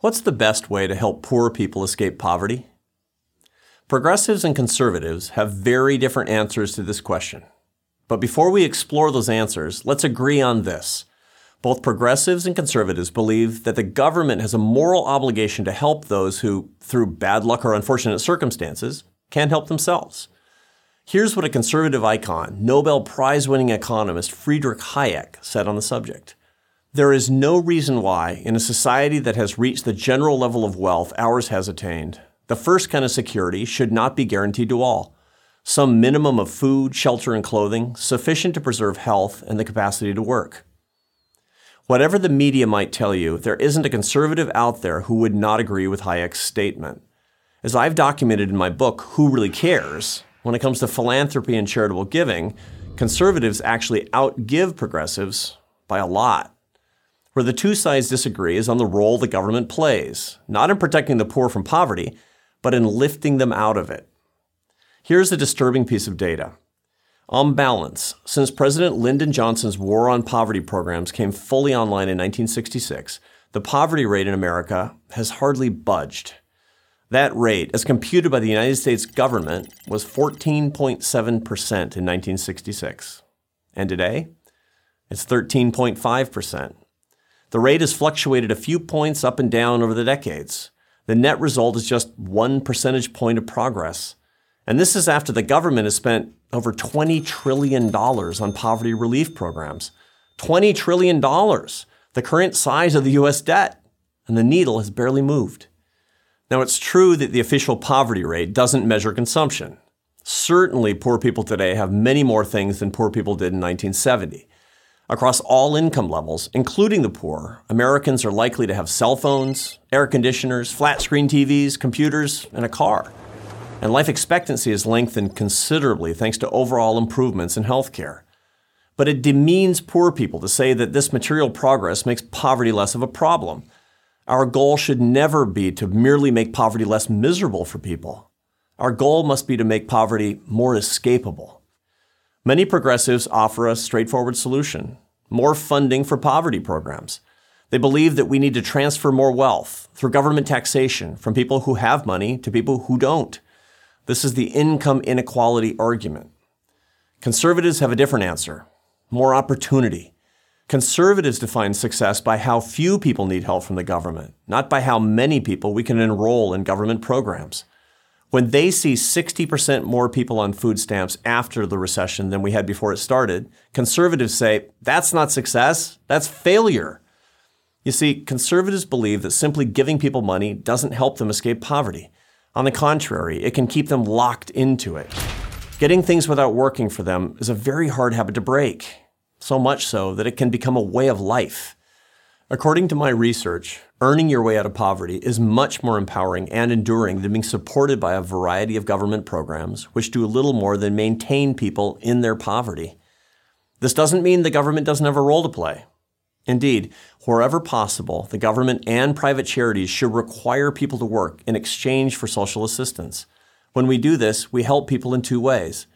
What's the best way to help poor people escape poverty? Progressives and conservatives have very different answers to this question. But before we explore those answers, let's agree on this. Both progressives and conservatives believe that the government has a moral obligation to help those who, through bad luck or unfortunate circumstances, can't help themselves. Here's what a conservative icon, Nobel Prize winning economist Friedrich Hayek said on the subject. There is no reason why, in a society that has reached the general level of wealth ours has attained, the first kind of security should not be guaranteed to all. Some minimum of food, shelter, and clothing, sufficient to preserve health and the capacity to work. Whatever the media might tell you, there isn't a conservative out there who would not agree with Hayek's statement. As I've documented in my book, Who Really Cares, when it comes to philanthropy and charitable giving, conservatives actually outgive progressives by a lot. Where the two sides disagree is on the role the government plays, not in protecting the poor from poverty, but in lifting them out of it. Here's a disturbing piece of data. On balance, since President Lyndon Johnson's War on Poverty programs came fully online in 1966, the poverty rate in America has hardly budged. That rate, as computed by the United States government, was 14.7% in 1966. And today, it's 13.5%. The rate has fluctuated a few points up and down over the decades. The net result is just one percentage point of progress. And this is after the government has spent over $20 trillion on poverty relief programs. $20 trillion, the current size of the US debt. And the needle has barely moved. Now, it's true that the official poverty rate doesn't measure consumption. Certainly, poor people today have many more things than poor people did in 1970. Across all income levels, including the poor, Americans are likely to have cell phones, air conditioners, flat screen TVs, computers, and a car. And life expectancy has lengthened considerably thanks to overall improvements in healthcare. But it demeans poor people to say that this material progress makes poverty less of a problem. Our goal should never be to merely make poverty less miserable for people. Our goal must be to make poverty more escapable. Many progressives offer a straightforward solution more funding for poverty programs. They believe that we need to transfer more wealth through government taxation from people who have money to people who don't. This is the income inequality argument. Conservatives have a different answer more opportunity. Conservatives define success by how few people need help from the government, not by how many people we can enroll in government programs. When they see 60% more people on food stamps after the recession than we had before it started, conservatives say, that's not success, that's failure. You see, conservatives believe that simply giving people money doesn't help them escape poverty. On the contrary, it can keep them locked into it. Getting things without working for them is a very hard habit to break, so much so that it can become a way of life. According to my research, earning your way out of poverty is much more empowering and enduring than being supported by a variety of government programs which do a little more than maintain people in their poverty. This doesn't mean the government doesn't have a role to play. Indeed, wherever possible, the government and private charities should require people to work in exchange for social assistance. When we do this, we help people in two ways.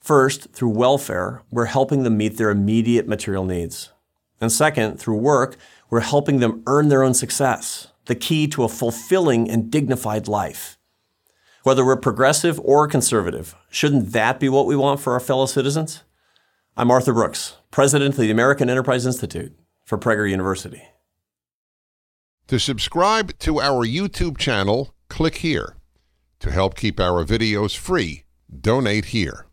First, through welfare, we're helping them meet their immediate material needs. And second, through work, we're helping them earn their own success, the key to a fulfilling and dignified life. Whether we're progressive or conservative, shouldn't that be what we want for our fellow citizens? I'm Arthur Brooks, president of the American Enterprise Institute for Prager University. To subscribe to our YouTube channel, click here. To help keep our videos free, donate here.